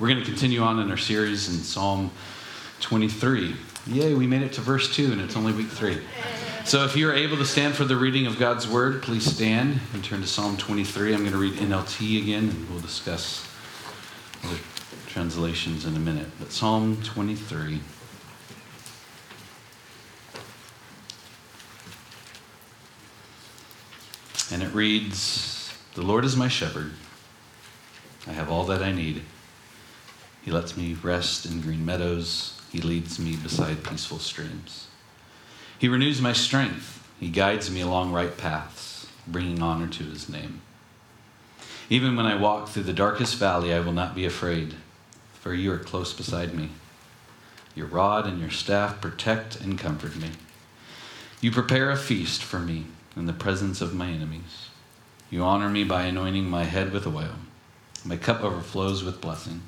We're going to continue on in our series in Psalm 23. Yay, we made it to verse 2, and it's only week 3. So if you're able to stand for the reading of God's word, please stand and turn to Psalm 23. I'm going to read NLT again, and we'll discuss other translations in a minute. But Psalm 23. And it reads The Lord is my shepherd. I have all that I need. He lets me rest in green meadows. He leads me beside peaceful streams. He renews my strength. He guides me along right paths, bringing honor to his name. Even when I walk through the darkest valley, I will not be afraid, for you are close beside me. Your rod and your staff protect and comfort me. You prepare a feast for me in the presence of my enemies. You honor me by anointing my head with oil. My cup overflows with blessings.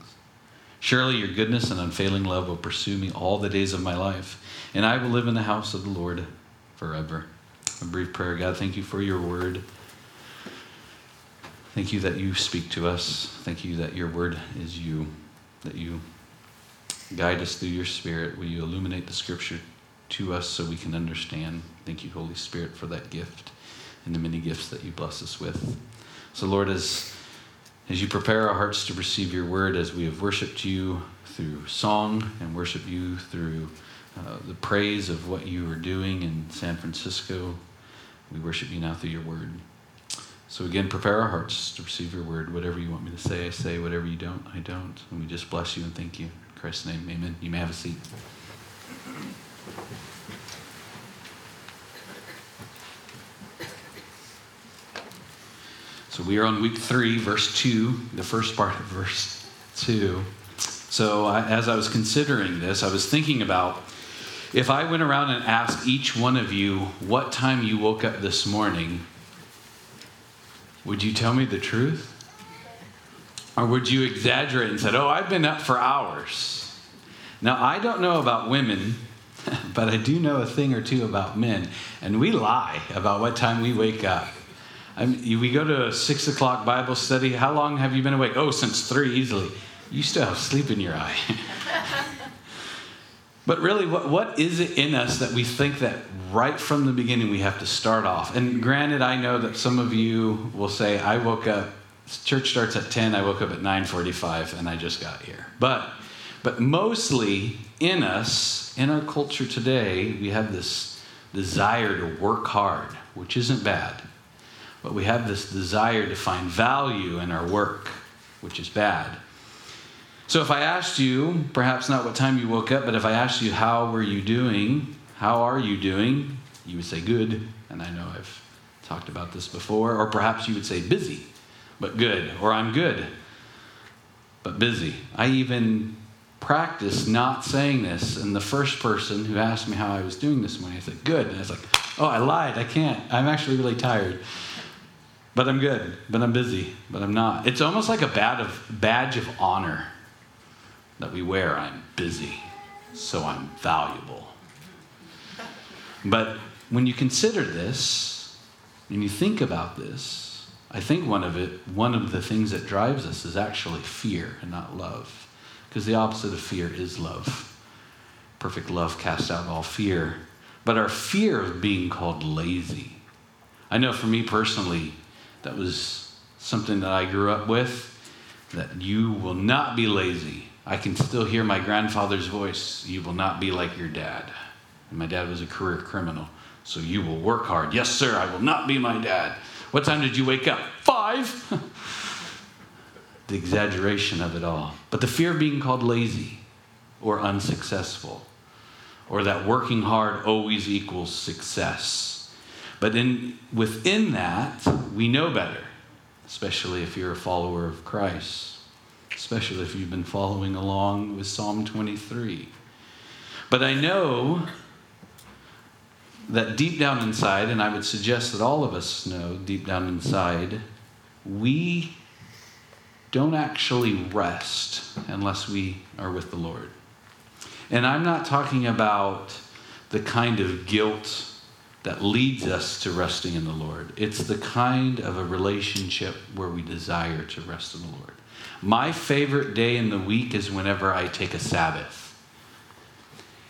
Surely your goodness and unfailing love will pursue me all the days of my life, and I will live in the house of the Lord forever. A brief prayer. God, thank you for your word. Thank you that you speak to us. Thank you that your word is you, that you guide us through your spirit. Will you illuminate the scripture to us so we can understand? Thank you, Holy Spirit, for that gift and the many gifts that you bless us with. So, Lord, as as you prepare our hearts to receive your word, as we have worshiped you through song and worship you through uh, the praise of what you are doing in San Francisco, we worship you now through your word. So, again, prepare our hearts to receive your word. Whatever you want me to say, I say. Whatever you don't, I don't. And we just bless you and thank you. In Christ's name, amen. You may have a seat. We are on week three, verse two, the first part of verse two. So I, as I was considering this, I was thinking about if I went around and asked each one of you what time you woke up this morning, would you tell me the truth? Or would you exaggerate and said, "Oh, I've been up for hours"? Now I don't know about women, but I do know a thing or two about men, and we lie about what time we wake up. I'm, we go to a six o'clock Bible study. How long have you been awake? Oh, since three, easily. You still have sleep in your eye. but really, what, what is it in us that we think that right from the beginning we have to start off? And granted, I know that some of you will say, I woke up, church starts at 10, I woke up at 9.45, and I just got here. But, but mostly in us, in our culture today, we have this desire to work hard, which isn't bad but we have this desire to find value in our work, which is bad. So if I asked you, perhaps not what time you woke up, but if I asked you, how were you doing? How are you doing? You would say, good. And I know I've talked about this before. Or perhaps you would say, busy, but good. Or I'm good, but busy. I even practiced not saying this. And the first person who asked me how I was doing this morning, I said, good. And I was like, oh, I lied. I can't. I'm actually really tired but I'm good, but I'm busy, but I'm not. It's almost like a badge of, badge of honor that we wear. I'm busy, so I'm valuable. But when you consider this, when you think about this, I think one of it, one of the things that drives us is actually fear and not love. Because the opposite of fear is love. Perfect love casts out all fear. But our fear of being called lazy. I know for me personally, that was something that I grew up with that you will not be lazy. I can still hear my grandfather's voice. You will not be like your dad. And my dad was a career criminal. So you will work hard. Yes, sir, I will not be my dad. What time did you wake up? Five. the exaggeration of it all. But the fear of being called lazy or unsuccessful, or that working hard always equals success. But in, within that, we know better, especially if you're a follower of Christ, especially if you've been following along with Psalm 23. But I know that deep down inside, and I would suggest that all of us know deep down inside, we don't actually rest unless we are with the Lord. And I'm not talking about the kind of guilt that leads us to resting in the Lord. It's the kind of a relationship where we desire to rest in the Lord. My favorite day in the week is whenever I take a Sabbath.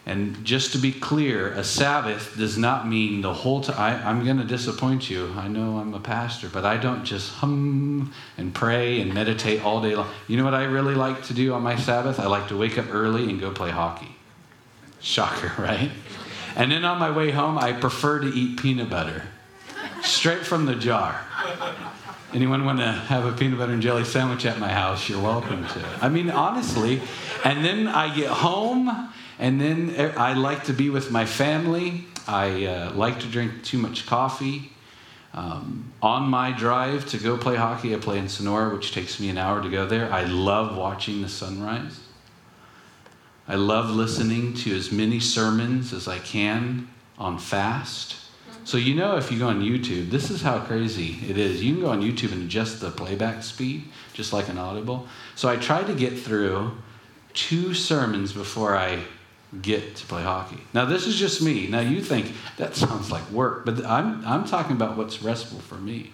And just to be clear, a Sabbath does not mean the whole time. I'm going to disappoint you. I know I'm a pastor, but I don't just hum and pray and meditate all day long. You know what I really like to do on my Sabbath? I like to wake up early and go play hockey. Shocker, right? And then on my way home, I prefer to eat peanut butter straight from the jar. Anyone want to have a peanut butter and jelly sandwich at my house? You're welcome to. I mean, honestly. And then I get home and then I like to be with my family. I uh, like to drink too much coffee. Um, on my drive to go play hockey, I play in Sonora, which takes me an hour to go there. I love watching the sunrise. I love listening to as many sermons as I can on fast. So, you know, if you go on YouTube, this is how crazy it is. You can go on YouTube and adjust the playback speed, just like an Audible. So, I try to get through two sermons before I get to play hockey. Now, this is just me. Now, you think that sounds like work, but I'm, I'm talking about what's restful for me.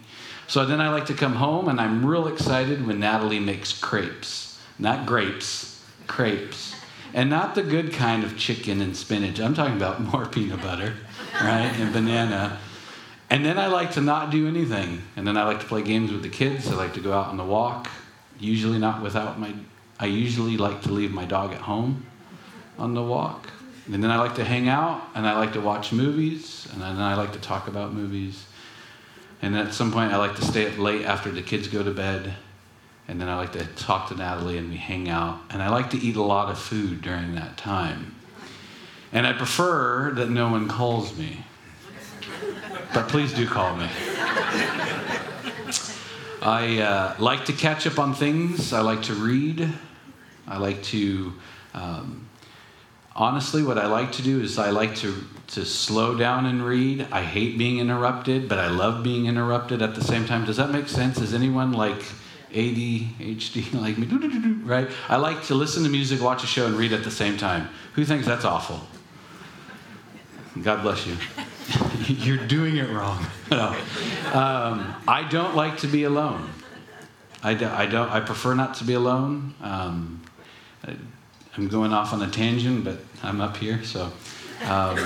So then I like to come home, and I'm real excited when Natalie makes crepes. Not grapes, crepes. And not the good kind of chicken and spinach. I'm talking about more peanut butter, right? And banana. And then I like to not do anything. And then I like to play games with the kids. I like to go out on the walk. Usually not without my, I usually like to leave my dog at home on the walk. And then I like to hang out and I like to watch movies and then I like to talk about movies. And at some point, I like to stay up late after the kids go to bed. And then I like to talk to Natalie and we hang out. And I like to eat a lot of food during that time. And I prefer that no one calls me. But please do call me. I uh, like to catch up on things. I like to read. I like to um, honestly, what I like to do is I like to, to slow down and read. I hate being interrupted, but I love being interrupted at the same time. Does that make sense? Is anyone like ADHD like me? Right? I like to listen to music, watch a show, and read at the same time. Who thinks that's awful? God bless you. You're doing it wrong. no. Um, I don't like to be alone. I, do, I don't. I prefer not to be alone. Um, I'm going off on a tangent, but I'm up here. So um,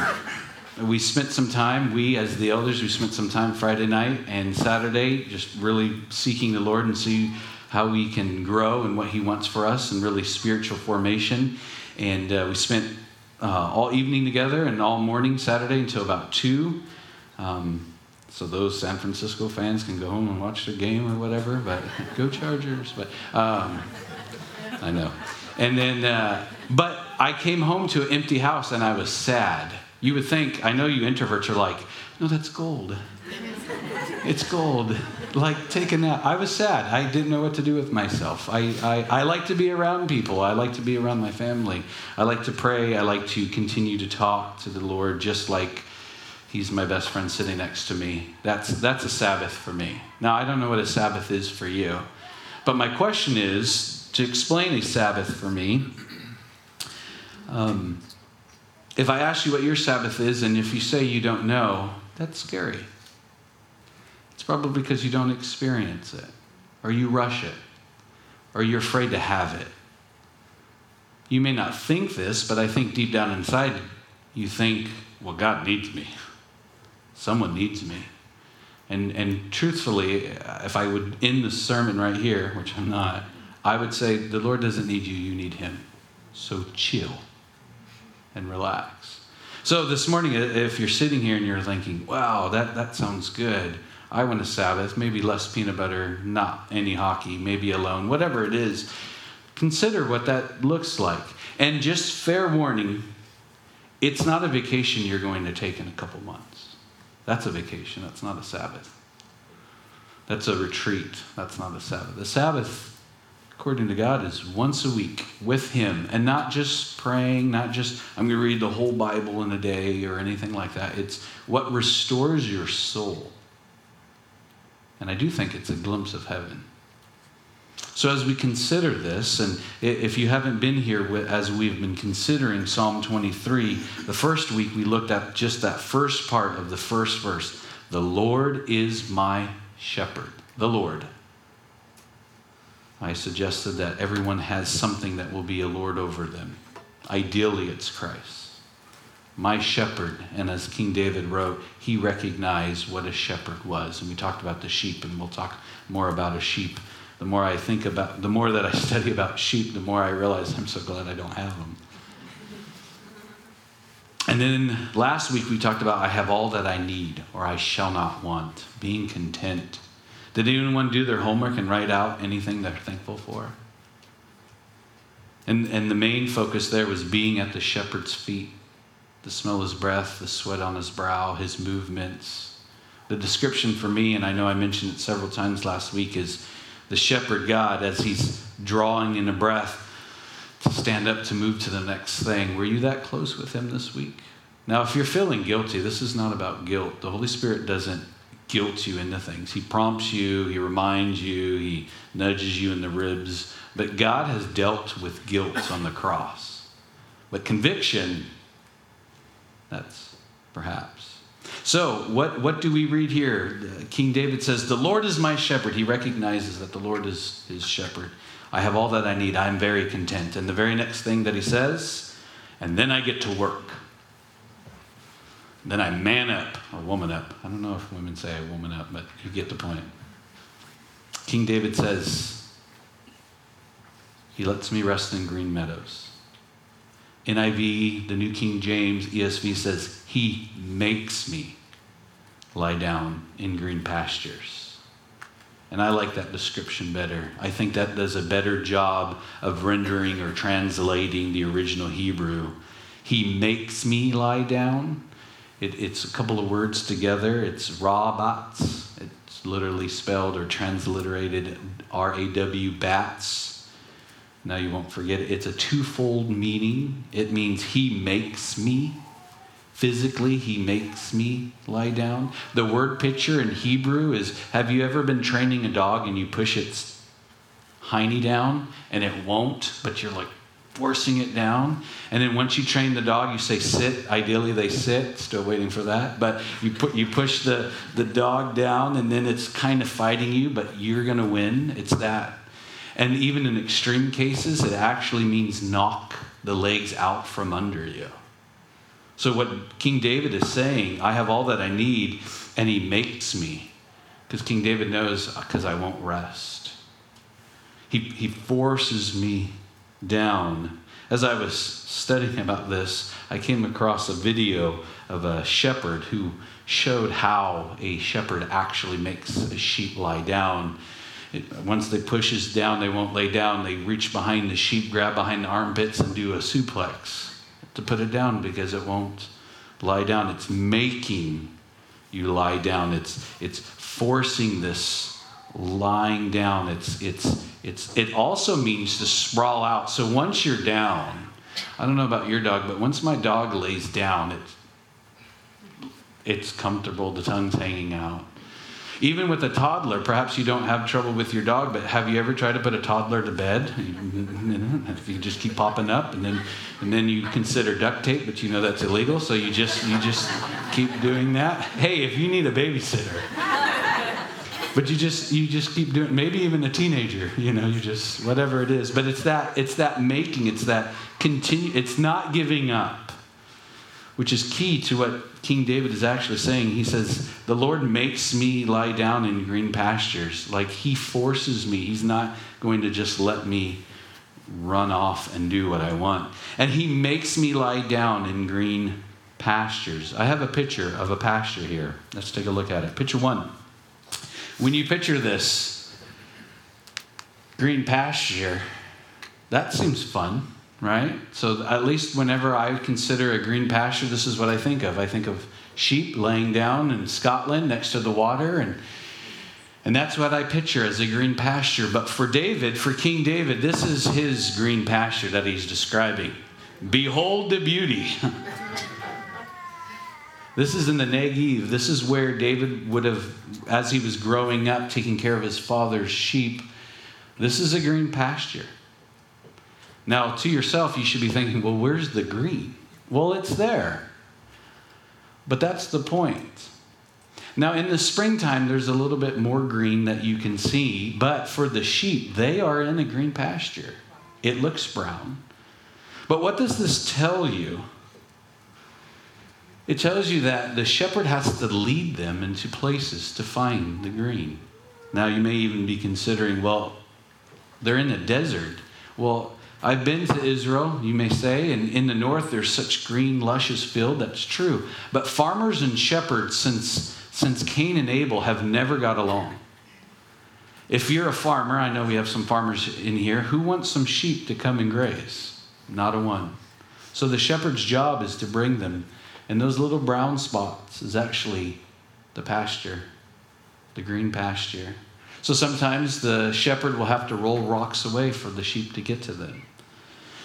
we spent some time, we as the elders, we spent some time Friday night and Saturday just really seeking the Lord and see how we can grow and what He wants for us and really spiritual formation. And uh, we spent uh, all evening together and all morning Saturday until about 2. Um, so those San Francisco fans can go home and watch the game or whatever, but go Chargers. But um, I know. And then, uh, but I came home to an empty house and I was sad. You would think, I know you introverts are like, no, that's gold. It's gold. Like, take a nap. I was sad. I didn't know what to do with myself. I, I, I like to be around people. I like to be around my family. I like to pray. I like to continue to talk to the Lord just like He's my best friend sitting next to me. That's, that's a Sabbath for me. Now, I don't know what a Sabbath is for you. But my question is to explain a Sabbath for me, um, if I ask you what your Sabbath is, and if you say you don't know, that's scary. It's probably because you don't experience it, or you rush it, or you're afraid to have it. You may not think this, but I think deep down inside, you think, well, God needs me. Someone needs me. And, and truthfully, if I would end the sermon right here, which I'm not, I would say the Lord doesn't need you, you need Him. So chill and relax. So this morning, if you're sitting here and you're thinking, wow, that, that sounds good. I want a Sabbath, maybe less peanut butter, not any hockey, maybe alone, whatever it is. Consider what that looks like. And just fair warning, it's not a vacation you're going to take in a couple months. That's a vacation, that's not a Sabbath. That's a retreat, that's not a Sabbath. The Sabbath according to God, is once a week with Him. And not just praying, not just, I'm going to read the whole Bible in a day or anything like that. It's what restores your soul. And I do think it's a glimpse of heaven. So, as we consider this, and if you haven't been here as we've been considering Psalm 23, the first week we looked at just that first part of the first verse The Lord is my shepherd. The Lord. I suggested that everyone has something that will be a Lord over them. Ideally, it's Christ. My shepherd, and as King David wrote, he recognized what a shepherd was. And we talked about the sheep, and we'll talk more about a sheep. The more I think about, the more that I study about sheep, the more I realize I'm so glad I don't have them. And then last week we talked about I have all that I need, or I shall not want, being content. Did anyone do their homework and write out anything they're thankful for? And, and the main focus there was being at the shepherd's feet, the smell of his breath, the sweat on his brow, his movements. The description for me, and I know I mentioned it several times last week, is the shepherd God as he's drawing in a breath to stand up to move to the next thing. Were you that close with him this week? Now, if you're feeling guilty, this is not about guilt. The Holy Spirit doesn't guilt you into things. He prompts you, He reminds you, He nudges you in the ribs. But God has dealt with guilt on the cross. But conviction, that's perhaps. So, what, what do we read here? King David says, The Lord is my shepherd. He recognizes that the Lord is his shepherd. I have all that I need. I'm very content. And the very next thing that he says, and then I get to work. Then I man up, or woman up. I don't know if women say woman up, but you get the point. King David says, He lets me rest in green meadows. NIV, the New King James, ESV says, He makes me lie down in green pastures. And I like that description better. I think that does a better job of rendering or translating the original Hebrew. He makes me lie down it, it's a couple of words together. It's rawbats. It's literally spelled or transliterated R A W bats. Now you won't forget it. It's a twofold meaning. It means he makes me. Physically, he makes me lie down. The word picture in Hebrew is have you ever been training a dog and you push its hiney down and it won't, but you're like, forcing it down. And then once you train the dog, you say sit. Ideally, they sit. Still waiting for that. But you put you push the the dog down, and then it's kind of fighting you, but you're gonna win. It's that. And even in extreme cases, it actually means knock the legs out from under you. So what King David is saying, I have all that I need, and he makes me. Because King David knows, because I won't rest. He, he forces me down. As I was studying about this, I came across a video of a shepherd who showed how a shepherd actually makes a sheep lie down. It, once they pushes down, they won't lay down. They reach behind the sheep, grab behind the armpits, and do a suplex to put it down because it won't lie down. It's making you lie down. It's it's forcing this lying down. It's it's it's, it also means to sprawl out. So once you're down, I don't know about your dog, but once my dog lays down, it's, it's comfortable. The tongue's hanging out. Even with a toddler, perhaps you don't have trouble with your dog, but have you ever tried to put a toddler to bed? if You just keep popping up, and then and then you consider duct tape, but you know that's illegal, so you just you just keep doing that. Hey, if you need a babysitter, but you just you just keep doing maybe even a teenager you know you just whatever it is. But it's that it's that making it's that continue it's not giving up which is key to what king david is actually saying. He says the lord makes me lie down in green pastures. Like he forces me. He's not going to just let me run off and do what i want. And he makes me lie down in green pastures. I have a picture of a pasture here. Let's take a look at it. Picture one when you picture this green pasture, that seems fun, right? So at least whenever I consider a green pasture, this is what I think of. I think of sheep laying down in Scotland next to the water and and that's what I picture as a green pasture. But for David, for King David, this is his green pasture that he's describing. Behold the beauty. This is in the Negev. This is where David would have, as he was growing up, taking care of his father's sheep. This is a green pasture. Now, to yourself, you should be thinking, well, where's the green? Well, it's there. But that's the point. Now, in the springtime, there's a little bit more green that you can see, but for the sheep, they are in a green pasture. It looks brown. But what does this tell you? It tells you that the shepherd has to lead them into places to find the green. Now, you may even be considering, well, they're in the desert. Well, I've been to Israel, you may say, and in the north there's such green, luscious field. That's true. But farmers and shepherds, since, since Cain and Abel, have never got along. If you're a farmer, I know we have some farmers in here, who wants some sheep to come and graze? Not a one. So the shepherd's job is to bring them, and those little brown spots is actually the pasture, the green pasture. So sometimes the shepherd will have to roll rocks away for the sheep to get to them.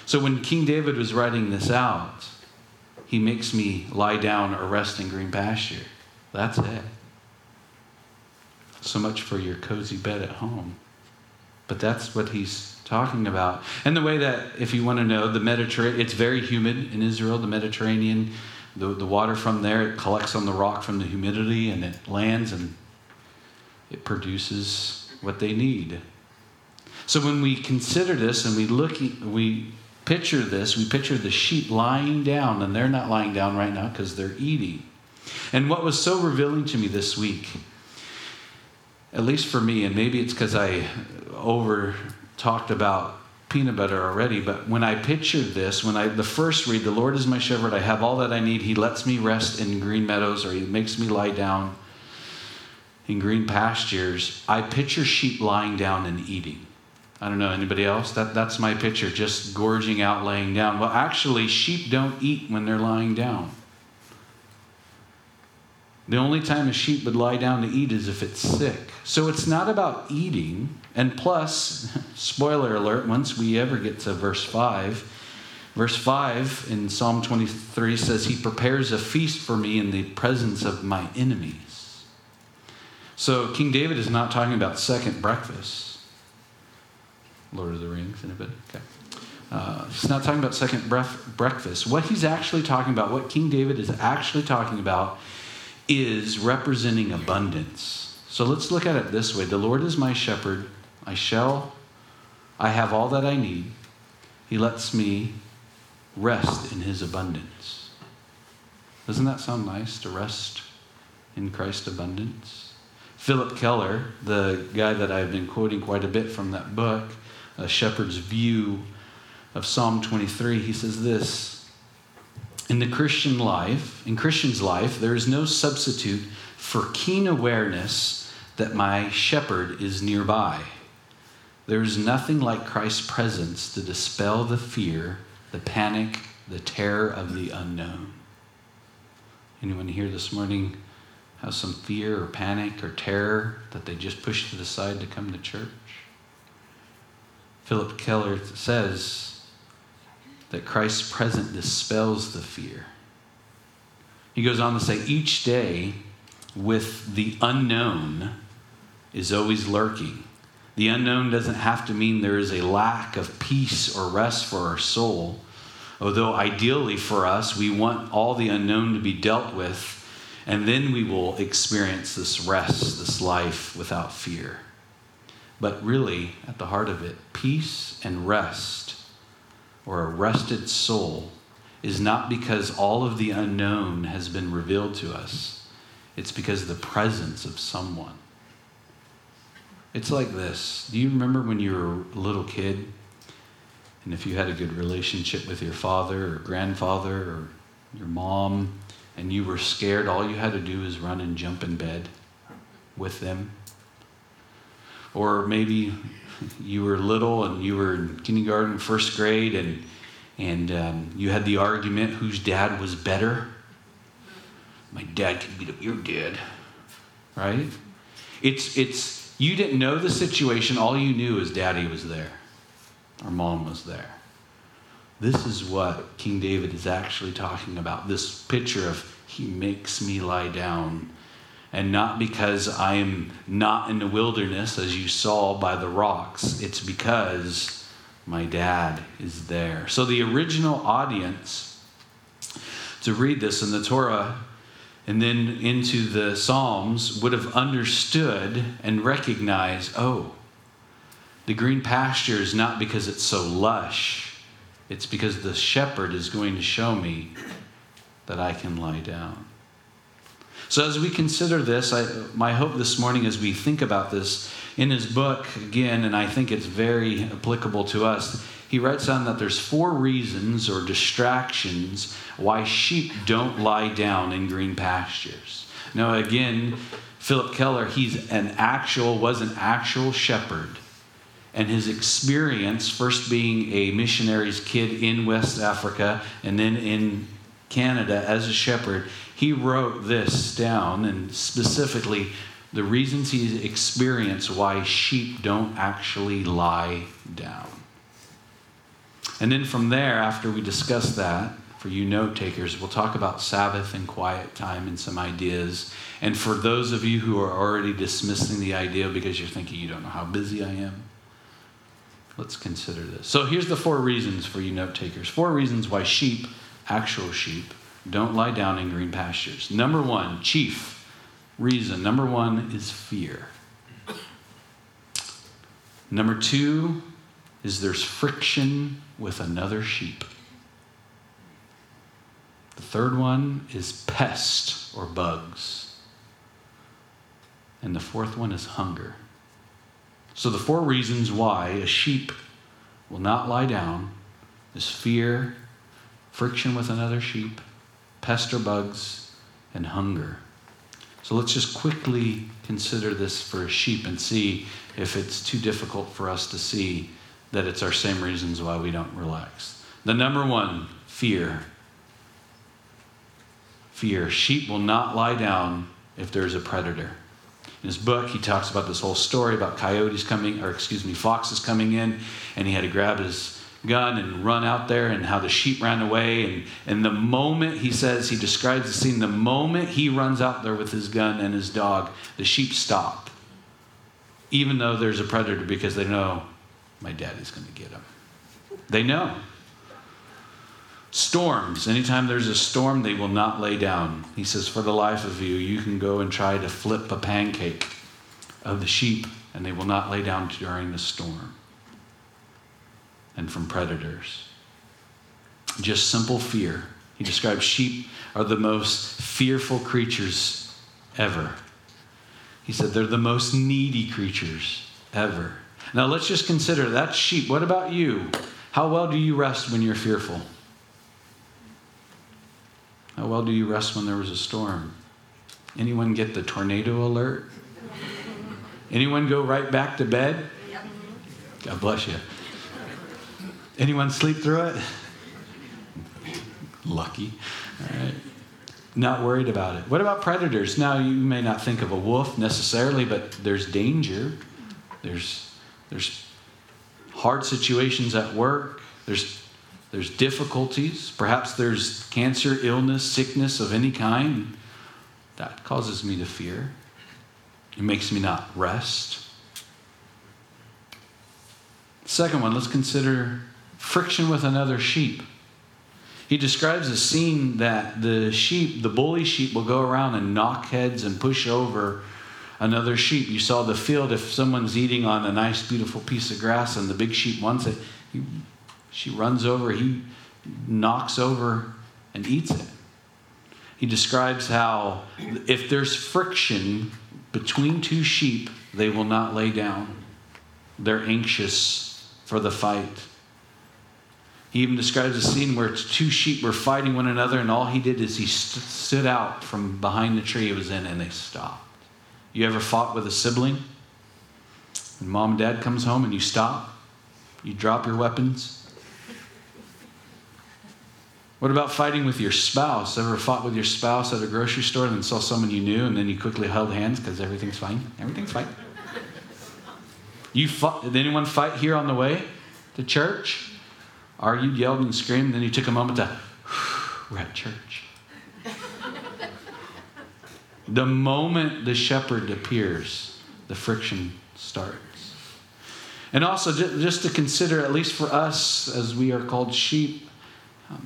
So when King David was writing this out, he makes me lie down or rest in green pasture. That's it. So much for your cozy bed at home. But that's what he's talking about. And the way that, if you want to know, the Mediterranean, it's very humid in Israel, the Mediterranean. The, the water from there, it collects on the rock from the humidity and it lands and it produces what they need. So when we consider this and we look, we picture this, we picture the sheep lying down, and they're not lying down right now because they're eating. And what was so revealing to me this week, at least for me, and maybe it's because I over talked about peanut butter already, but when I pictured this, when I the first read, the Lord is my shepherd, I have all that I need. He lets me rest in green meadows, or he makes me lie down in green pastures, I picture sheep lying down and eating. I don't know anybody else. That, that's my picture, just gorging out, laying down. Well, actually, sheep don't eat when they're lying down. The only time a sheep would lie down to eat is if it's sick. So it's not about eating. And plus, spoiler alert, once we ever get to verse 5, verse 5 in Psalm 23 says, He prepares a feast for me in the presence of my enemies. So King David is not talking about second breakfast. Lord of the Rings, anybody? Okay. Uh, he's not talking about second bref- breakfast. What he's actually talking about, what King David is actually talking about, is representing abundance. So let's look at it this way The Lord is my shepherd. I shall, I have all that I need. He lets me rest in his abundance. Doesn't that sound nice to rest in Christ's abundance? Philip Keller, the guy that I've been quoting quite a bit from that book, A Shepherd's View of Psalm 23, he says this In the Christian life, in Christian's life, there is no substitute for keen awareness that my shepherd is nearby. There is nothing like Christ's presence to dispel the fear, the panic, the terror of the unknown. Anyone here this morning have some fear or panic or terror that they just pushed to the side to come to church. Philip Keller says that Christ's presence dispels the fear. He goes on to say, each day with the unknown is always lurking. The unknown doesn't have to mean there is a lack of peace or rest for our soul. Although ideally for us, we want all the unknown to be dealt with and then we will experience this rest, this life without fear. But really, at the heart of it, peace and rest, or a rested soul, is not because all of the unknown has been revealed to us, it's because the presence of someone. It's like this. Do you remember when you were a little kid? And if you had a good relationship with your father or grandfather or your mom, and you were scared, all you had to do is run and jump in bed with them. Or maybe you were little and you were in kindergarten, first grade, and, and um, you had the argument whose dad was better. My dad can beat up your dad, right? It's, it's, you didn't know the situation. All you knew is daddy was there or mom was there. This is what King David is actually talking about this picture of he makes me lie down. And not because I am not in the wilderness, as you saw by the rocks, it's because my dad is there. So the original audience to read this in the Torah and then into the Psalms would have understood and recognized oh, the green pasture is not because it's so lush, it's because the shepherd is going to show me that I can lie down. So, as we consider this, I, my hope this morning as we think about this in his book, again, and I think it's very applicable to us, he writes down that there's four reasons or distractions why sheep don't lie down in green pastures. Now, again, Philip Keller, he's an actual, was an actual shepherd. And his experience, first being a missionary's kid in West Africa and then in Canada as a shepherd, he wrote this down and specifically the reasons he experienced why sheep don't actually lie down. And then from there, after we discuss that, for you note takers, we'll talk about Sabbath and quiet time and some ideas. And for those of you who are already dismissing the idea because you're thinking you don't know how busy I am, let's consider this. So here's the four reasons for you note takers. Four reasons why sheep, actual sheep, don't lie down in green pastures. Number one, chief reason. Number one is fear. Number two is there's friction with another sheep. The third one is pest or bugs. And the fourth one is hunger. So, the four reasons why a sheep will not lie down is fear, friction with another sheep, pest or bugs, and hunger. So, let's just quickly consider this for a sheep and see if it's too difficult for us to see that it's our same reasons why we don't relax. The number one, fear. Fear. Sheep will not lie down if there's a predator. In his book, he talks about this whole story about coyotes coming, or excuse me, foxes coming in, and he had to grab his gun and run out there, and how the sheep ran away. And, and the moment he says, he describes the scene, the moment he runs out there with his gun and his dog, the sheep stop, even though there's a predator, because they know my daddy's going to get him. They know. Storms. Anytime there's a storm, they will not lay down. He says, For the life of you, you can go and try to flip a pancake of the sheep, and they will not lay down during the storm. And from predators. Just simple fear. He describes sheep are the most fearful creatures ever. He said they're the most needy creatures ever. Now let's just consider that sheep. What about you? How well do you rest when you're fearful? How well do you rest when there was a storm? Anyone get the tornado alert? Anyone go right back to bed? God bless you. Anyone sleep through it? Lucky. Not worried about it. What about predators? Now, you may not think of a wolf necessarily, but there's danger. There's there's hard situations at work. There's, there's difficulties. Perhaps there's cancer, illness, sickness of any kind. That causes me to fear. It makes me not rest. Second one, let's consider friction with another sheep. He describes a scene that the sheep, the bully sheep, will go around and knock heads and push over another sheep. You saw the field, if someone's eating on a nice, beautiful piece of grass and the big sheep wants it, he, she runs over, he knocks over and eats it. He describes how if there's friction between two sheep, they will not lay down. They're anxious for the fight. He even describes a scene where two sheep were fighting one another, and all he did is he st- stood out from behind the tree he was in and they stopped. You ever fought with a sibling? And mom and dad comes home and you stop? You drop your weapons? What about fighting with your spouse? Ever fought with your spouse at a grocery store and then saw someone you knew and then you quickly held hands because everything's fine? Everything's fine. You fought, did anyone fight here on the way to church? Argued, yelled, and screamed, and then you took a moment to, we're at church. The moment the shepherd appears, the friction starts. And also, just to consider, at least for us, as we are called sheep, um,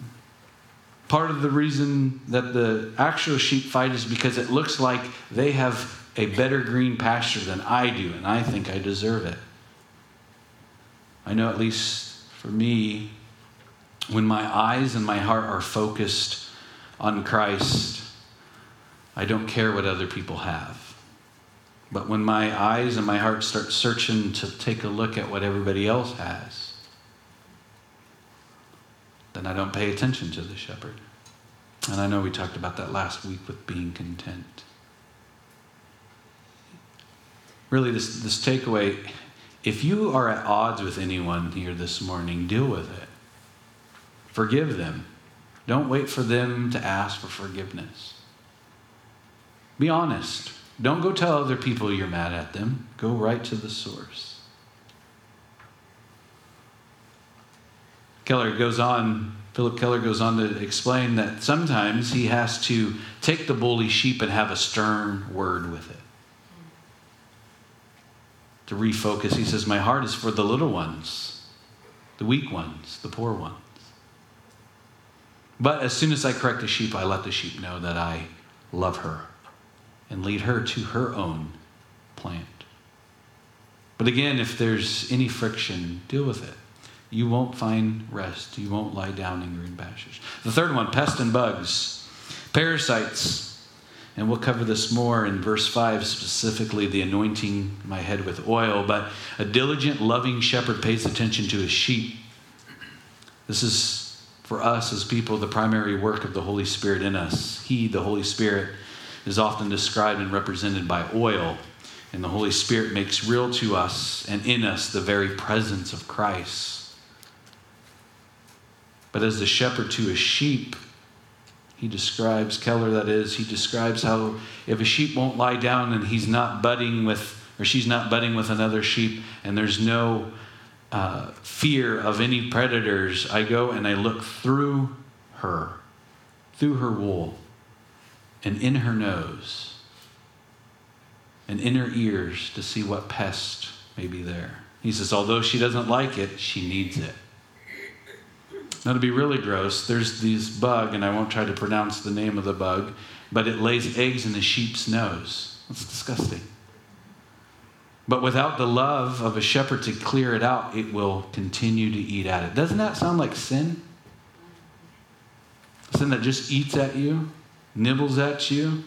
Part of the reason that the actual sheep fight is because it looks like they have a better green pasture than I do, and I think I deserve it. I know, at least for me, when my eyes and my heart are focused on Christ, I don't care what other people have. But when my eyes and my heart start searching to take a look at what everybody else has, then I don't pay attention to the shepherd. And I know we talked about that last week with being content. Really, this, this takeaway if you are at odds with anyone here this morning, deal with it. Forgive them. Don't wait for them to ask for forgiveness. Be honest. Don't go tell other people you're mad at them. Go right to the source. Keller goes on, Philip Keller goes on to explain that sometimes he has to take the bully sheep and have a stern word with it. To refocus, he says, My heart is for the little ones, the weak ones, the poor ones. But as soon as I correct the sheep, I let the sheep know that I love her and lead her to her own plant. But again, if there's any friction, deal with it. You won't find rest. You won't lie down in green pastures. The third one pest and bugs, parasites. And we'll cover this more in verse 5, specifically the anointing my head with oil. But a diligent, loving shepherd pays attention to his sheep. This is for us as people the primary work of the Holy Spirit in us. He, the Holy Spirit, is often described and represented by oil, and the Holy Spirit makes real to us and in us the very presence of Christ. But as the shepherd to his sheep, he describes, Keller that is, he describes how if a sheep won't lie down and he's not budding with, or she's not budding with another sheep, and there's no uh, fear of any predators, I go and I look through her, through her wool, and in her nose, and in her ears to see what pest may be there. He says, although she doesn't like it, she needs it. Now, to be really gross, there's this bug, and I won't try to pronounce the name of the bug, but it lays eggs in the sheep's nose. That's disgusting. But without the love of a shepherd to clear it out, it will continue to eat at it. Doesn't that sound like sin? Sin that just eats at you, nibbles at you.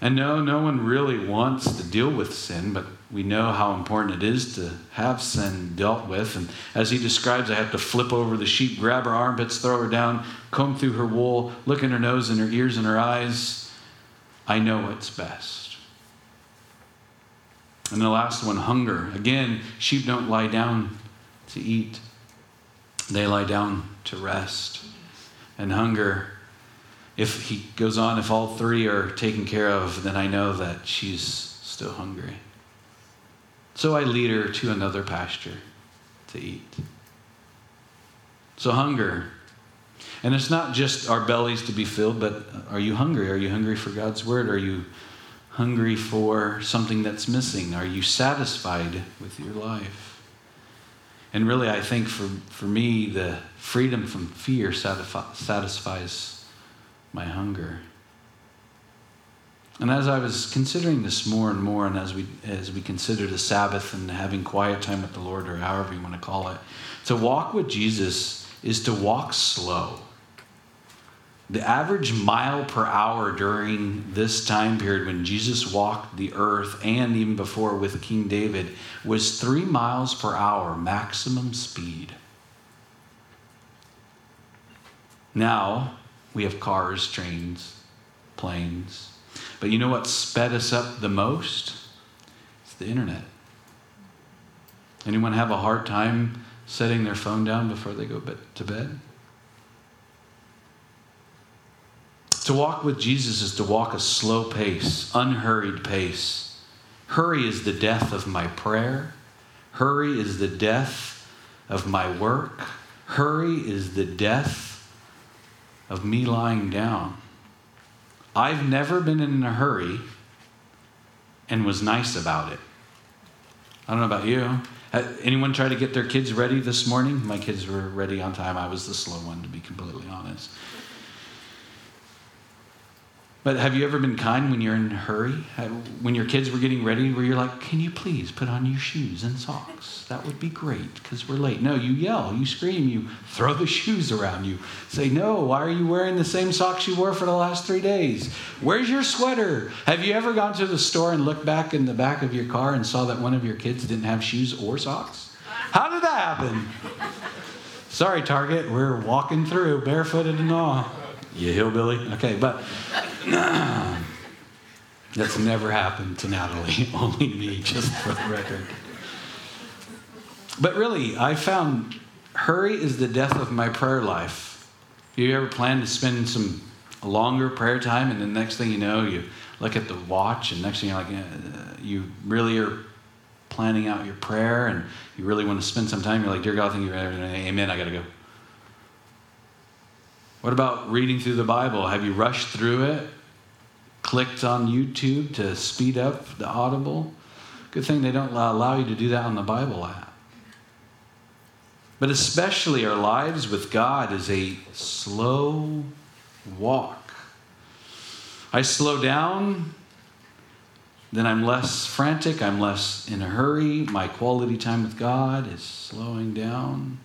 And no, no one really wants to deal with sin, but we know how important it is to have sin dealt with. And as he describes, I have to flip over the sheep, grab her armpits, throw her down, comb through her wool, look in her nose and her ears and her eyes. I know what's best. And the last one, hunger. Again, sheep don't lie down to eat, they lie down to rest. And hunger, if he goes on, if all three are taken care of, then I know that she's still hungry. So I lead her to another pasture to eat. So, hunger. And it's not just our bellies to be filled, but are you hungry? Are you hungry for God's word? Are you hungry for something that's missing? Are you satisfied with your life? And really, I think for, for me, the freedom from fear satisfies my hunger. And as I was considering this more and more, and as we, as we consider the Sabbath and having quiet time with the Lord, or however you want to call it, to walk with Jesus is to walk slow. The average mile per hour during this time period when Jesus walked the earth and even before with King David was three miles per hour maximum speed. Now we have cars, trains, planes. But you know what sped us up the most? It's the internet. Anyone have a hard time setting their phone down before they go to bed? To walk with Jesus is to walk a slow pace, unhurried pace. Hurry is the death of my prayer. Hurry is the death of my work. Hurry is the death of me lying down. I've never been in a hurry and was nice about it. I don't know about you. Anyone try to get their kids ready this morning? My kids were ready on time. I was the slow one, to be completely honest. But have you ever been kind when you're in a hurry? Uh, when your kids were getting ready, where you're like, can you please put on your shoes and socks? That would be great because we're late. No, you yell, you scream, you throw the shoes around, you say, no, why are you wearing the same socks you wore for the last three days? Where's your sweater? Have you ever gone to the store and looked back in the back of your car and saw that one of your kids didn't have shoes or socks? How did that happen? Sorry, Target, we're walking through barefooted and all. You hillbilly? Okay, but that's never happened to Natalie, only me, just for the record. But really, I found hurry is the death of my prayer life. You ever plan to spend some longer prayer time, and the next thing you know, you look at the watch, and next thing you're like, uh, you really are planning out your prayer, and you really want to spend some time. You're like, dear God, thank you, amen. I got to go. What about reading through the Bible? Have you rushed through it? Clicked on YouTube to speed up the audible? Good thing they don't allow you to do that on the Bible app. But especially our lives with God is a slow walk. I slow down, then I'm less frantic, I'm less in a hurry. My quality time with God is slowing down.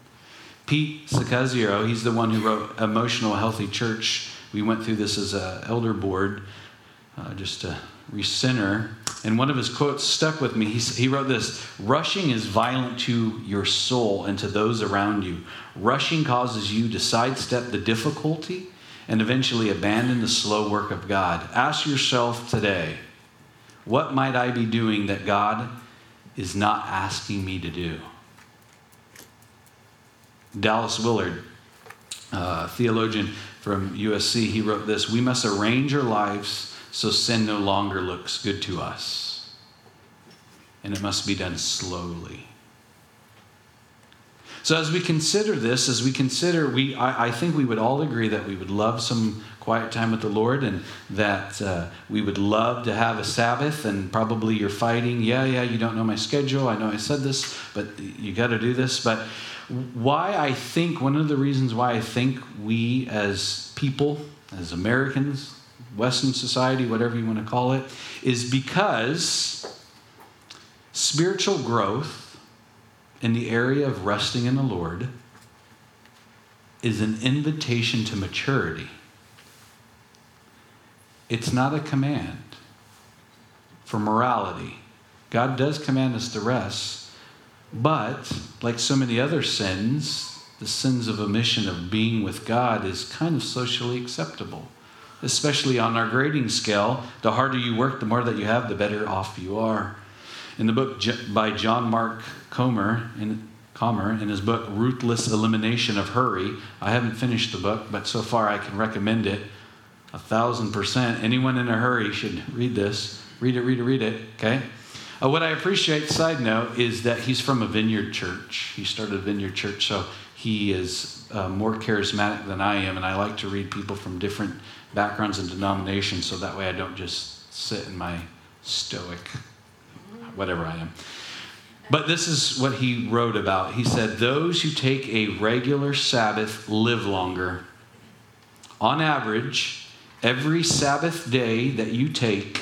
Pete Scazzero, he's the one who wrote Emotional Healthy Church. We went through this as an elder board, uh, just to recenter. And one of his quotes stuck with me. He wrote this Rushing is violent to your soul and to those around you. Rushing causes you to sidestep the difficulty and eventually abandon the slow work of God. Ask yourself today what might I be doing that God is not asking me to do? Dallas Willard, uh, theologian from USC, he wrote this We must arrange our lives so sin no longer looks good to us. And it must be done slowly. So, as we consider this, as we consider, we, I, I, think we would all agree that we would love some quiet time with the Lord and that uh, we would love to have a Sabbath. And probably you're fighting, yeah, yeah, you don't know my schedule. I know I said this, but you got to do this. But why I think, one of the reasons why I think we as people, as Americans, Western society, whatever you want to call it, is because spiritual growth in the area of resting in the Lord is an invitation to maturity. It's not a command for morality. God does command us to rest, but, like so many other sins, the sins of omission of being with God is kind of socially acceptable. Especially on our grading scale, the harder you work, the more that you have, the better off you are. In the book by John Mark Comer, in, Comer, in his book Ruthless Elimination of Hurry, I haven't finished the book, but so far I can recommend it a thousand percent. Anyone in a hurry should read this. Read it, read it, read it, okay? Uh, what I appreciate, side note, is that he's from a vineyard church. He started a vineyard church, so he is uh, more charismatic than I am, and I like to read people from different backgrounds and denominations so that way I don't just sit in my stoic, whatever I am. But this is what he wrote about. He said, Those who take a regular Sabbath live longer. On average, every Sabbath day that you take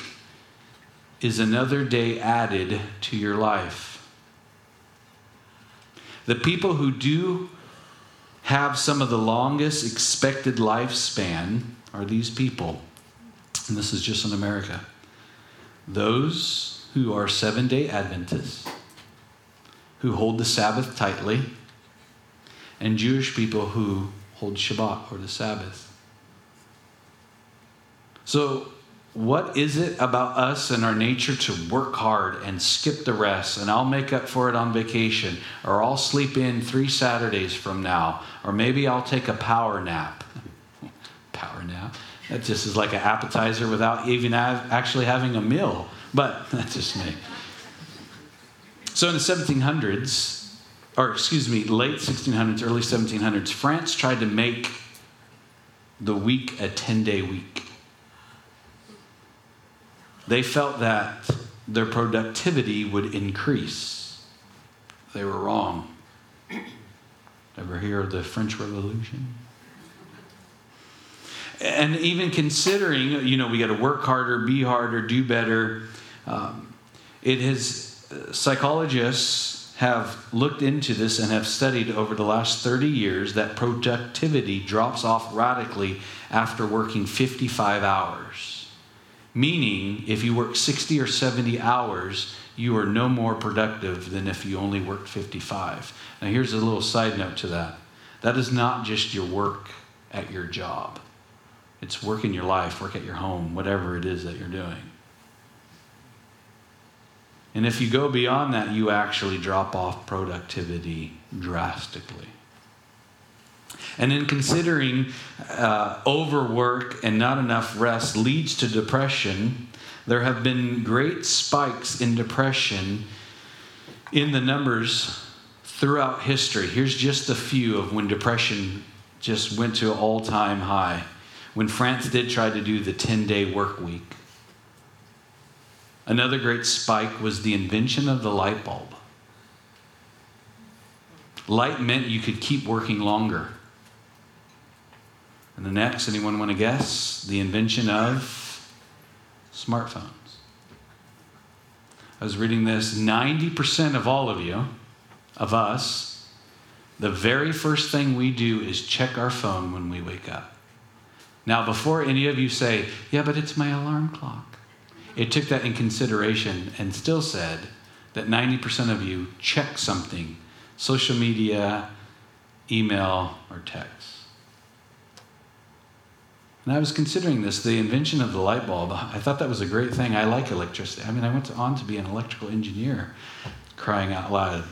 is another day added to your life. The people who do have some of the longest expected lifespan are these people. And this is just in America. Those who are seven day Adventists, who hold the Sabbath tightly, and Jewish people who hold Shabbat or the Sabbath. So what is it about us and our nature to work hard and skip the rest and I'll make up for it on vacation or I'll sleep in three Saturdays from now or maybe I'll take a power nap. power nap? That just is like an appetizer without even actually having a meal. But that's just me. So in the 1700s, or excuse me, late 1600s, early 1700s, France tried to make the week a 10 day week. They felt that their productivity would increase. They were wrong. Ever hear of the French Revolution? And even considering, you know, we got to work harder, be harder, do better. Um, it has, psychologists have looked into this and have studied over the last 30 years that productivity drops off radically after working 55 hours. Meaning, if you work 60 or 70 hours, you are no more productive than if you only worked 55. Now, here's a little side note to that that is not just your work at your job, it's work in your life, work at your home, whatever it is that you're doing. And if you go beyond that, you actually drop off productivity drastically. And in considering uh, overwork and not enough rest leads to depression, there have been great spikes in depression in the numbers throughout history. Here's just a few of when depression just went to an all time high. When France did try to do the 10 day work week. Another great spike was the invention of the light bulb. Light meant you could keep working longer. And the next, anyone want to guess? The invention of smartphones. I was reading this 90% of all of you, of us, the very first thing we do is check our phone when we wake up. Now, before any of you say, yeah, but it's my alarm clock, it took that in consideration and still said that 90% of you check something social media, email, or text. And I was considering this, the invention of the light bulb. I thought that was a great thing. I like electricity. I mean, I went on to be an electrical engineer, crying out loud.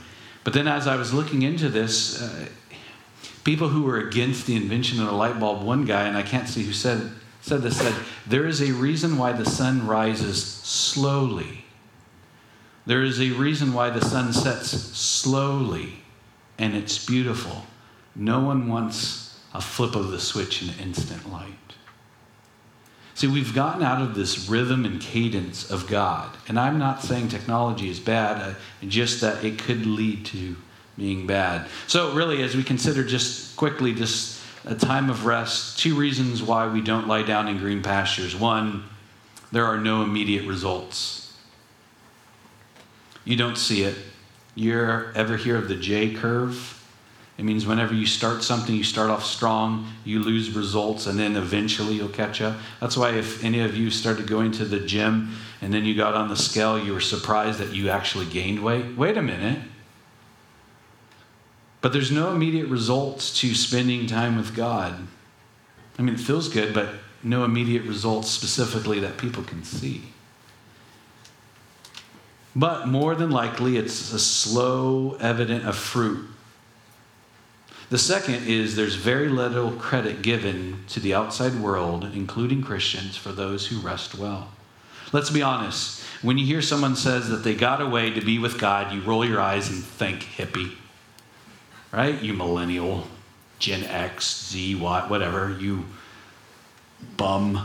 But then as I was looking into this, uh, people who were against the invention of the light bulb, one guy, and I can't see who said, said this, said, There is a reason why the sun rises slowly. There is a reason why the sun sets slowly, and it's beautiful. No one wants a flip of the switch in instant light. See, we've gotten out of this rhythm and cadence of God. And I'm not saying technology is bad, uh, just that it could lead to being bad. So, really, as we consider just quickly just a time of rest, two reasons why we don't lie down in green pastures. One, there are no immediate results. You don't see it. You ever hear of the J curve? It means whenever you start something, you start off strong, you lose results, and then eventually you'll catch up. That's why if any of you started going to the gym and then you got on the scale, you were surprised that you actually gained weight. Wait a minute. But there's no immediate results to spending time with God. I mean, it feels good, but no immediate results specifically that people can see. But more than likely, it's a slow, evident of fruit the second is there's very little credit given to the outside world, including Christians, for those who rest well. Let's be honest. When you hear someone says that they got away to be with God, you roll your eyes and think hippie. Right? You millennial, Gen X, Z, Y, whatever, you bum.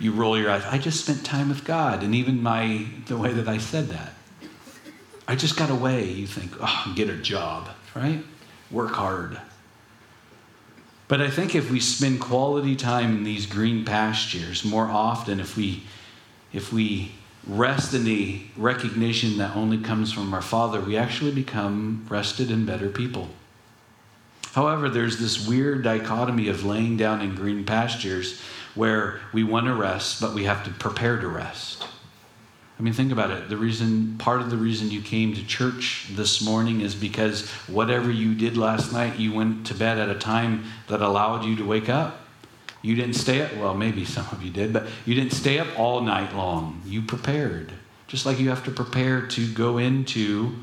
You roll your eyes. I just spent time with God. And even my the way that I said that. I just got away. You think, oh, get a job, right? Work hard. But I think if we spend quality time in these green pastures more often, if we, if we rest in the recognition that only comes from our Father, we actually become rested and better people. However, there's this weird dichotomy of laying down in green pastures where we want to rest, but we have to prepare to rest. I mean, think about it. The reason, part of the reason you came to church this morning is because whatever you did last night, you went to bed at a time that allowed you to wake up. You didn't stay up, well, maybe some of you did, but you didn't stay up all night long. You prepared. Just like you have to prepare to go into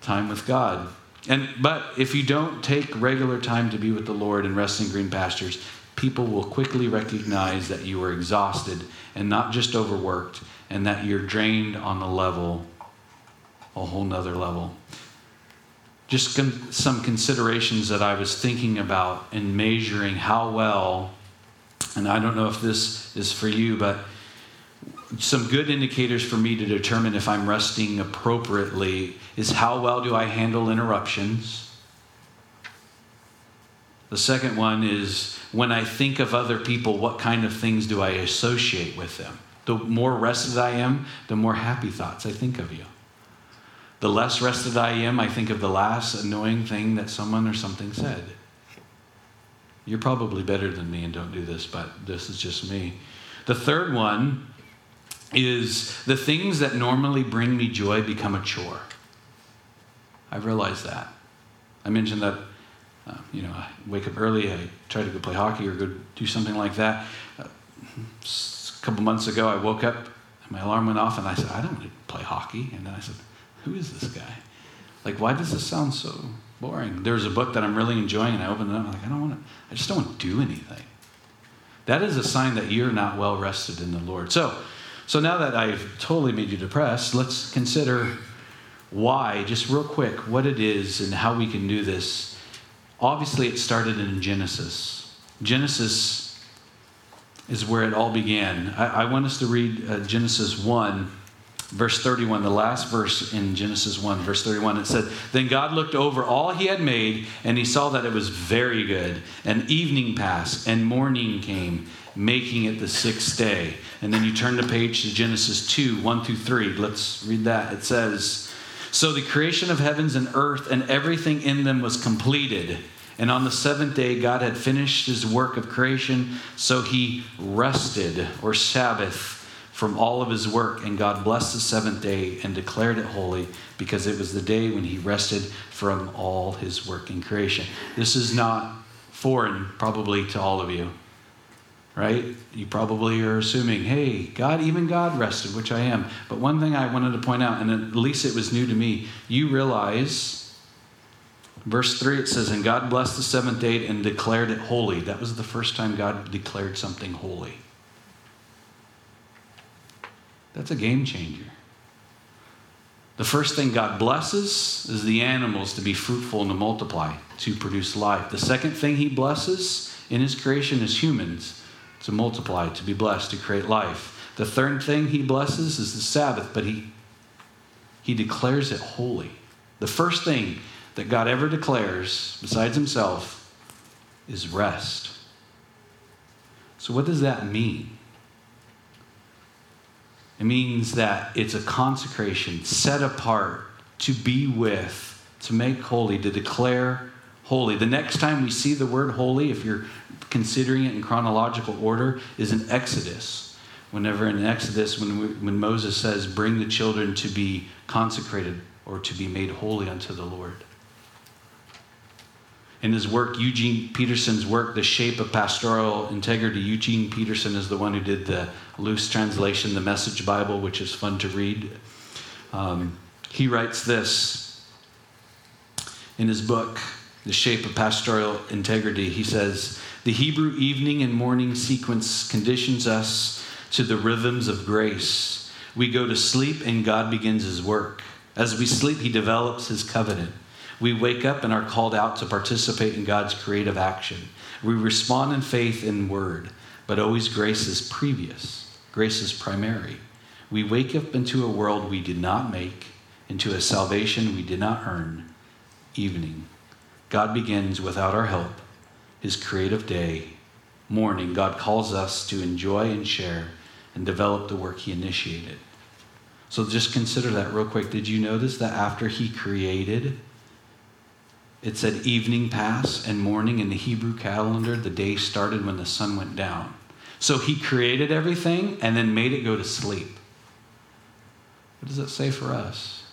time with God. And but if you don't take regular time to be with the Lord and rest in green pastures, people will quickly recognize that you are exhausted and not just overworked and that you're drained on a level, a whole nother level. Just some considerations that I was thinking about in measuring how well, and I don't know if this is for you, but some good indicators for me to determine if I'm resting appropriately is how well do I handle interruptions? The second one is when I think of other people, what kind of things do I associate with them? The more rested I am, the more happy thoughts I think of you. The less rested I am, I think of the last annoying thing that someone or something said. You're probably better than me and don't do this, but this is just me. The third one is the things that normally bring me joy become a chore. I've realized that. I mentioned that, uh, you know, I wake up early, I try to go play hockey or go do something like that. Uh, couple months ago, I woke up, and my alarm went off, and I said, I don't want to play hockey. And then I said, Who is this guy? Like, why does this sound so boring? There's a book that I'm really enjoying, and I open it up, I'm like, I don't want to, I just don't want to do anything. That is a sign that you're not well rested in the Lord. So, so now that I've totally made you depressed, let's consider why, just real quick, what it is and how we can do this. Obviously, it started in Genesis. Genesis is where it all began. I, I want us to read uh, Genesis 1 verse 31, the last verse in Genesis 1, verse 31, it said, Then God looked over all he had made, and he saw that it was very good. And evening passed, and morning came, making it the sixth day. And then you turn the page to Genesis 2, 1 through 3. Let's read that. It says, So the creation of heavens and earth and everything in them was completed. And on the seventh day, God had finished his work of creation, so he rested, or Sabbath from all of his work, and God blessed the seventh day and declared it holy because it was the day when he rested from all his work in creation. This is not foreign, probably, to all of you, right? You probably are assuming, hey, God, even God rested, which I am. But one thing I wanted to point out, and at least it was new to me, you realize. Verse 3, it says, And God blessed the seventh day and declared it holy. That was the first time God declared something holy. That's a game changer. The first thing God blesses is the animals to be fruitful and to multiply, to produce life. The second thing He blesses in His creation is humans to multiply, to be blessed, to create life. The third thing He blesses is the Sabbath, but He, he declares it holy. The first thing that God ever declares, besides Himself, is rest. So, what does that mean? It means that it's a consecration set apart to be with, to make holy, to declare holy. The next time we see the word holy, if you're considering it in chronological order, is in Exodus. Whenever in Exodus, when, we, when Moses says, bring the children to be consecrated or to be made holy unto the Lord in his work, Eugene Peterson's work, The Shape of Pastoral Integrity. Eugene Peterson is the one who did the loose translation, the Message Bible, which is fun to read. Um, he writes this in his book, The Shape of Pastoral Integrity. He says, The Hebrew evening and morning sequence conditions us to the rhythms of grace. We go to sleep and God begins his work. As we sleep, he develops his covenant. We wake up and are called out to participate in God's creative action. We respond in faith and word, but always grace is previous, grace is primary. We wake up into a world we did not make, into a salvation we did not earn. Evening. God begins without our help, his creative day. Morning, God calls us to enjoy and share and develop the work he initiated. So just consider that real quick. Did you notice that after he created, it said evening pass and morning in the Hebrew calendar. The day started when the sun went down. So he created everything and then made it go to sleep. What does it say for us?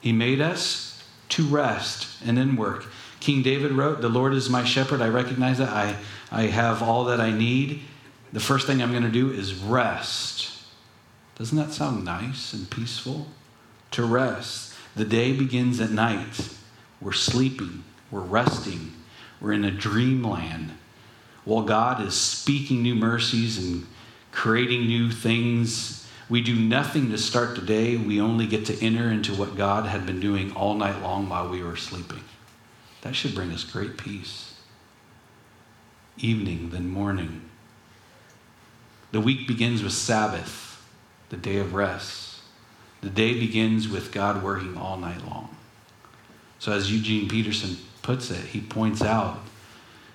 He made us to rest and then work. King David wrote, The Lord is my shepherd. I recognize that. I, I have all that I need. The first thing I'm going to do is rest. Doesn't that sound nice and peaceful? To rest. The day begins at night. We're sleeping, we're resting, we're in a dreamland. While God is speaking new mercies and creating new things, we do nothing to start the day. We only get to enter into what God had been doing all night long while we were sleeping. That should bring us great peace. Evening, then morning. The week begins with Sabbath, the day of rest. The day begins with God working all night long. So, as Eugene Peterson puts it, he points out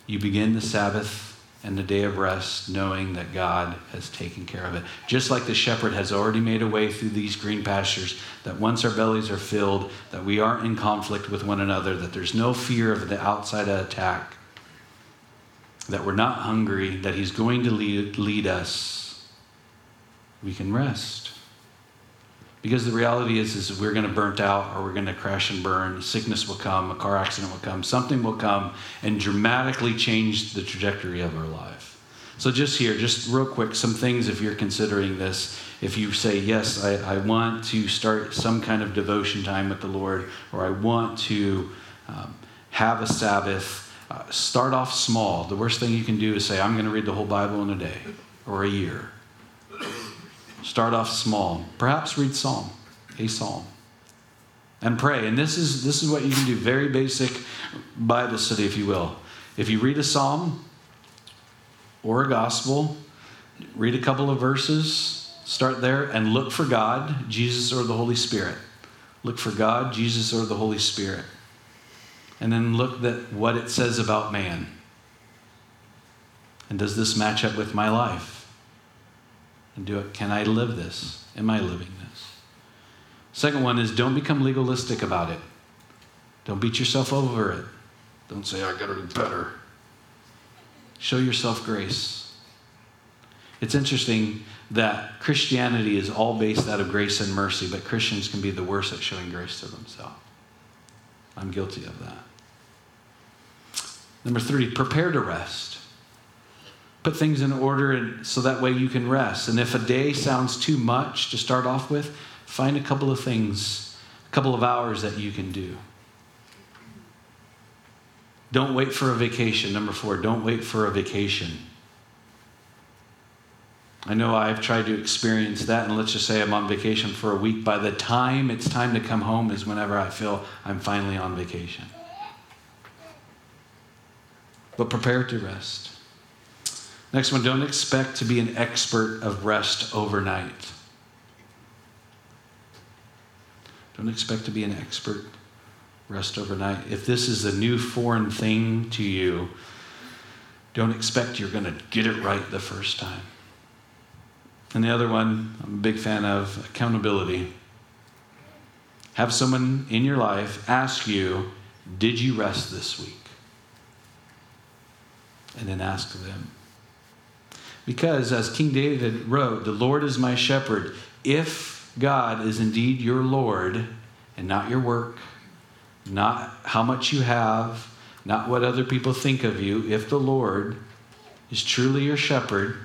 you begin the Sabbath and the day of rest knowing that God has taken care of it. Just like the shepherd has already made a way through these green pastures, that once our bellies are filled, that we aren't in conflict with one another, that there's no fear of the outside attack, that we're not hungry, that He's going to lead, lead us, we can rest. Because the reality is, is we're going to burnt out or we're going to crash and burn. Sickness will come, a car accident will come, something will come and dramatically change the trajectory of our life. So, just here, just real quick, some things if you're considering this. If you say, Yes, I, I want to start some kind of devotion time with the Lord, or I want to um, have a Sabbath, uh, start off small. The worst thing you can do is say, I'm going to read the whole Bible in a day or a year Start off small. Perhaps read Psalm, a psalm. And pray. And this is this is what you can do. Very basic Bible study, if you will. If you read a psalm or a gospel, read a couple of verses, start there, and look for God, Jesus, or the Holy Spirit. Look for God, Jesus, or the Holy Spirit. And then look at what it says about man. And does this match up with my life? And do it. Can I live this? Am I living this? Second one is don't become legalistic about it. Don't beat yourself over it. Don't say, I gotta do better. Show yourself grace. It's interesting that Christianity is all based out of grace and mercy, but Christians can be the worst at showing grace to themselves. I'm guilty of that. Number three, prepare to rest put things in order and so that way you can rest. And if a day sounds too much to start off with, find a couple of things, a couple of hours that you can do. Don't wait for a vacation. Number four, don't wait for a vacation. I know I've tried to experience that, and let's just say I'm on vacation for a week. By the time it's time to come home, is whenever I feel I'm finally on vacation. But prepare to rest. Next one, don't expect to be an expert of rest overnight. Don't expect to be an expert rest overnight. If this is a new foreign thing to you, don't expect you're going to get it right the first time. And the other one, I'm a big fan of accountability. Have someone in your life ask you, Did you rest this week? And then ask them. Because, as King David wrote, the Lord is my shepherd. If God is indeed your Lord, and not your work, not how much you have, not what other people think of you, if the Lord is truly your shepherd,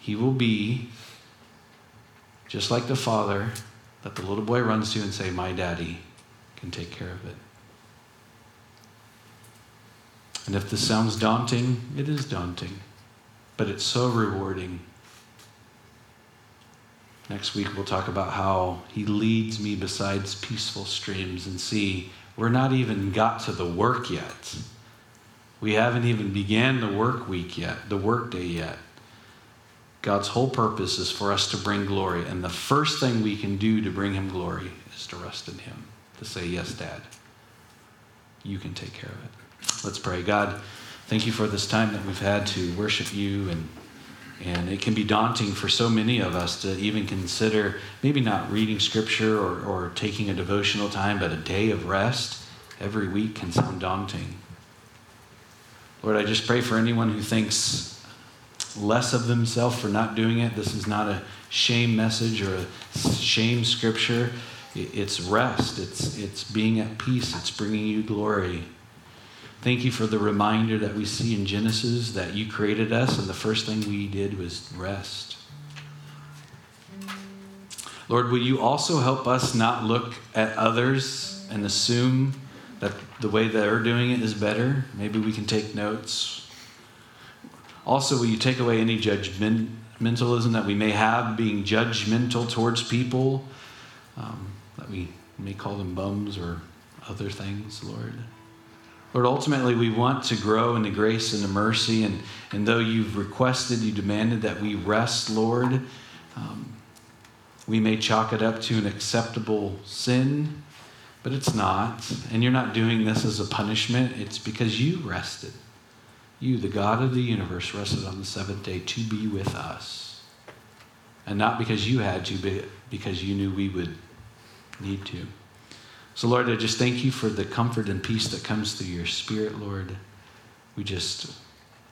he will be just like the father that the little boy runs to and say, My daddy can take care of it. And if this sounds daunting, it is daunting but it's so rewarding. Next week, we'll talk about how he leads me beside peaceful streams and see we're not even got to the work yet. We haven't even began the work week yet, the work day yet. God's whole purpose is for us to bring glory. And the first thing we can do to bring him glory is to rest in him, to say, Yes, Dad, you can take care of it. Let's pray. God, Thank you for this time that we've had to worship you and and it can be daunting for so many of us to even consider maybe not reading scripture or, or taking a devotional time, but a day of rest every week can sound daunting. Lord, I just pray for anyone who thinks less of themselves for not doing it. This is not a shame message or a shame scripture. It's rest, it's, it's being at peace, it's bringing you glory. Thank you for the reminder that we see in Genesis that you created us, and the first thing we did was rest. Lord, will you also help us not look at others and assume that the way they're doing it is better? Maybe we can take notes. Also, will you take away any judgmentalism that we may have, being judgmental towards people, um, that we may call them bums or other things, Lord? Lord, ultimately, we want to grow in the grace and the mercy. And, and though you've requested, you demanded that we rest, Lord, um, we may chalk it up to an acceptable sin, but it's not. And you're not doing this as a punishment, it's because you rested. you, the God of the universe, rested on the seventh day to be with us. And not because you had to, but because you knew we would need to. So, Lord, I just thank you for the comfort and peace that comes through your Spirit, Lord. We just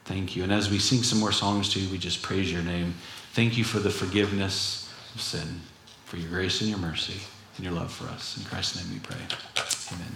thank you. And as we sing some more songs to you, we just praise your name. Thank you for the forgiveness of sin, for your grace and your mercy and your love for us. In Christ's name we pray. Amen.